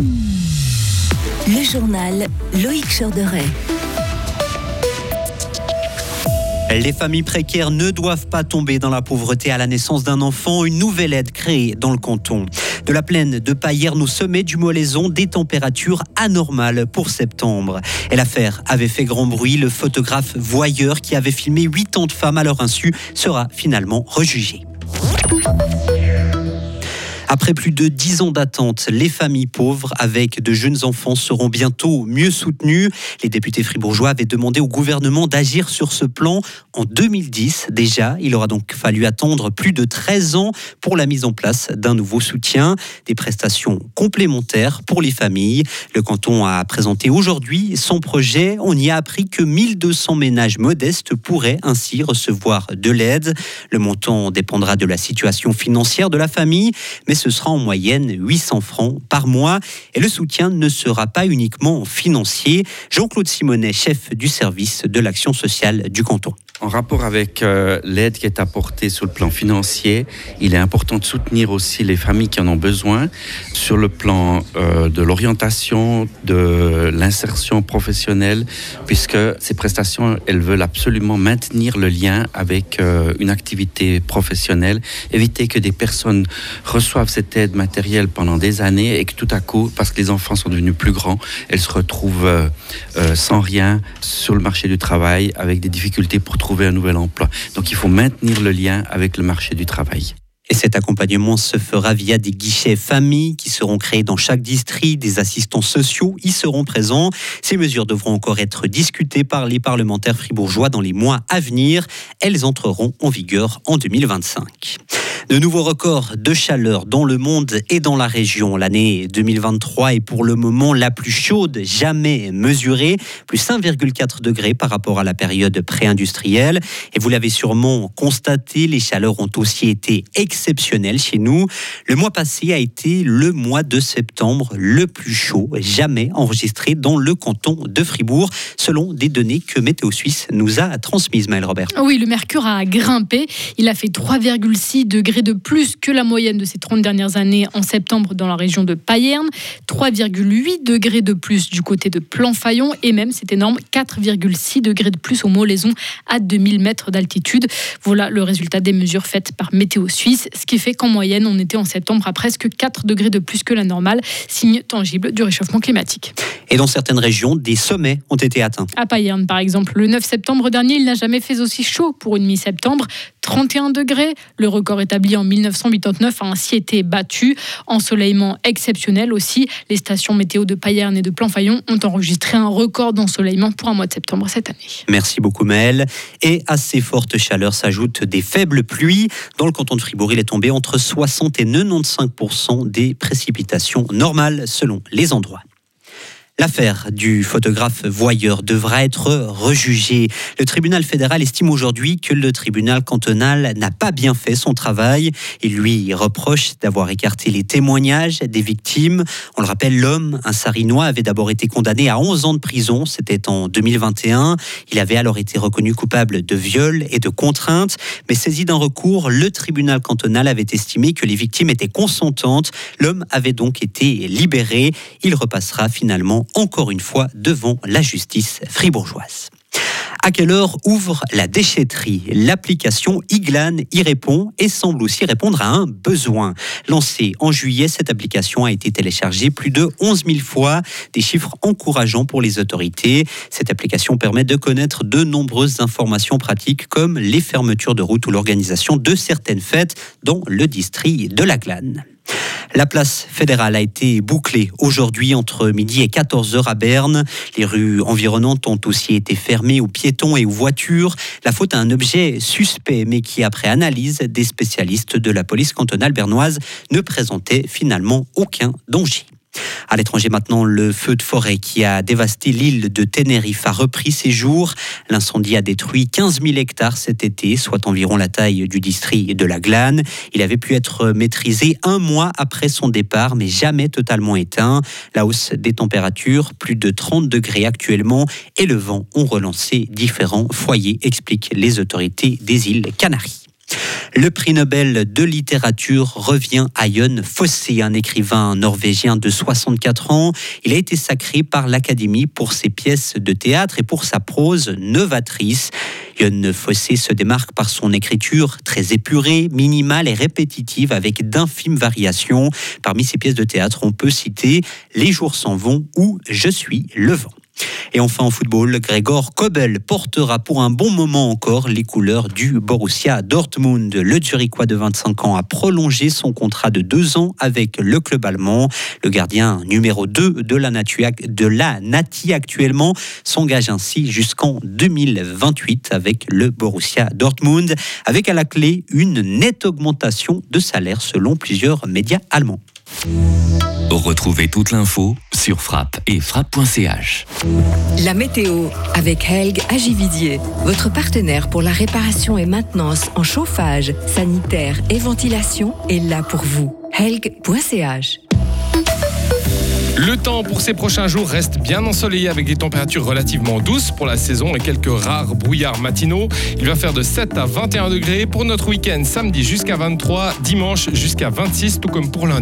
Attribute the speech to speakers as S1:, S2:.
S1: Le journal Loïc Chorderet.
S2: Les familles précaires ne doivent pas tomber dans la pauvreté à la naissance d'un enfant. Une nouvelle aide créée dans le canton. De la plaine de Payerne au sommet du Molaison, des températures anormales pour septembre. Et l'affaire avait fait grand bruit. Le photographe voyeur qui avait filmé 80 femmes à leur insu sera finalement rejugé. Après plus de dix ans d'attente, les familles pauvres avec de jeunes enfants seront bientôt mieux soutenues. Les députés fribourgeois avaient demandé au gouvernement d'agir sur ce plan en 2010 déjà. Il aura donc fallu attendre plus de 13 ans pour la mise en place d'un nouveau soutien, des prestations complémentaires pour les familles. Le canton a présenté aujourd'hui son projet. On y a appris que 1200 ménages modestes pourraient ainsi recevoir de l'aide. Le montant dépendra de la situation financière de la famille, mais ce sera en moyenne 800 francs par mois. Et le soutien ne sera pas uniquement financier. Jean-Claude Simonet, chef du service de l'action sociale du canton.
S3: En rapport avec euh, l'aide qui est apportée sur le plan financier, il est important de soutenir aussi les familles qui en ont besoin sur le plan euh, de l'orientation, de l'insertion professionnelle, puisque ces prestations, elles veulent absolument maintenir le lien avec euh, une activité professionnelle, éviter que des personnes reçoivent cette aide matérielle pendant des années et que tout à coup, parce que les enfants sont devenus plus grands, elles se retrouvent sans rien sur le marché du travail, avec des difficultés pour trouver un nouvel emploi. Donc il faut maintenir le lien avec le marché du travail.
S2: Et cet accompagnement se fera via des guichets familles qui seront créés dans chaque district. Des assistants sociaux y seront présents. Ces mesures devront encore être discutées par les parlementaires fribourgeois dans les mois à venir. Elles entreront en vigueur en 2025. De nouveaux records de chaleur dans le monde et dans la région. L'année 2023 est pour le moment la plus chaude jamais mesurée, plus 1,4 degrés par rapport à la période pré-industrielle. Et vous l'avez sûrement constaté, les chaleurs ont aussi été exceptionnelles chez nous. Le mois passé a été le mois de septembre le plus chaud jamais enregistré dans le canton de Fribourg, selon des données que Météo Suisse nous a transmises, Maël Robert.
S4: Oui, le mercure a grimpé. Il a fait 3,6 degrés de plus que la moyenne de ces 30 dernières années en septembre dans la région de Payerne, 3,8 degrés de plus du côté de Planfaillon et même, c'est énorme, 4,6 degrés de plus au Molaison à 2000 mètres d'altitude. Voilà le résultat des mesures faites par Météo Suisse, ce qui fait qu'en moyenne, on était en septembre à presque 4 degrés de plus que la normale, signe tangible du réchauffement climatique.
S2: Et dans certaines régions, des sommets ont été atteints.
S4: À Payerne, par exemple, le 9 septembre dernier, il n'a jamais fait aussi chaud pour une mi-septembre. 31 degrés. Le record établi en 1989 a ainsi été battu. Ensoleillement exceptionnel aussi. Les stations météo de Payerne et de Planfaillon ont enregistré un record d'ensoleillement pour un mois de septembre cette année.
S2: Merci beaucoup Maëlle. Et à ces fortes chaleurs s'ajoutent des faibles pluies. Dans le canton de Fribourg, il est tombé entre 60 et 95% des précipitations normales selon les endroits. L'affaire du photographe voyeur devra être rejugée. Le tribunal fédéral estime aujourd'hui que le tribunal cantonal n'a pas bien fait son travail. Il lui reproche d'avoir écarté les témoignages des victimes. On le rappelle, l'homme, un sarinois, avait d'abord été condamné à 11 ans de prison. C'était en 2021. Il avait alors été reconnu coupable de viol et de contrainte. Mais saisi d'un recours, le tribunal cantonal avait estimé que les victimes étaient consentantes. L'homme avait donc été libéré. Il repassera finalement encore une fois devant la justice fribourgeoise. À quelle heure ouvre la déchetterie? L'application Iglan y répond et semble aussi répondre à un besoin. Lancée en juillet, cette application a été téléchargée plus de 11 000 fois, des chiffres encourageants pour les autorités. Cette application permet de connaître de nombreuses informations pratiques comme les fermetures de routes ou l'organisation de certaines fêtes dans le district de la Glane. La place fédérale a été bouclée aujourd'hui entre midi et 14h à Berne. Les rues environnantes ont aussi été fermées aux piétons et aux voitures. La faute à un objet suspect, mais qui, après analyse des spécialistes de la police cantonale bernoise, ne présentait finalement aucun danger. À l'étranger maintenant, le feu de forêt qui a dévasté l'île de Tenerife a repris ses jours. L'incendie a détruit 15 000 hectares cet été, soit environ la taille du district de la Glane. Il avait pu être maîtrisé un mois après son départ, mais jamais totalement éteint. La hausse des températures, plus de 30 degrés actuellement, et le vent ont relancé différents foyers, expliquent les autorités des îles Canaries. Le prix Nobel de littérature revient à Jon Fosse, un écrivain norvégien de 64 ans. Il a été sacré par l'Académie pour ses pièces de théâtre et pour sa prose novatrice. Jon Fosse se démarque par son écriture très épurée, minimale et répétitive avec d'infimes variations. Parmi ses pièces de théâtre, on peut citer Les jours s'en vont ou Je suis le vent. Et enfin en football, Gregor Kobel portera pour un bon moment encore les couleurs du Borussia Dortmund. Le Zurichois de 25 ans a prolongé son contrat de deux ans avec le club allemand. Le gardien numéro 2 de la, de la Nati actuellement s'engage ainsi jusqu'en 2028 avec le Borussia Dortmund, avec à la clé une nette augmentation de salaire selon plusieurs médias allemands.
S5: Retrouvez toute l'info sur frappe et frappe.ch.
S1: La météo avec Helg Agividier, votre partenaire pour la réparation et maintenance en chauffage, sanitaire et ventilation est là pour vous. Helg.ch.
S6: Le temps pour ces prochains jours reste bien ensoleillé avec des températures relativement douces pour la saison et quelques rares brouillards matinaux. Il va faire de 7 à 21 degrés pour notre week-end samedi jusqu'à 23, dimanche jusqu'à 26, tout comme pour lundi.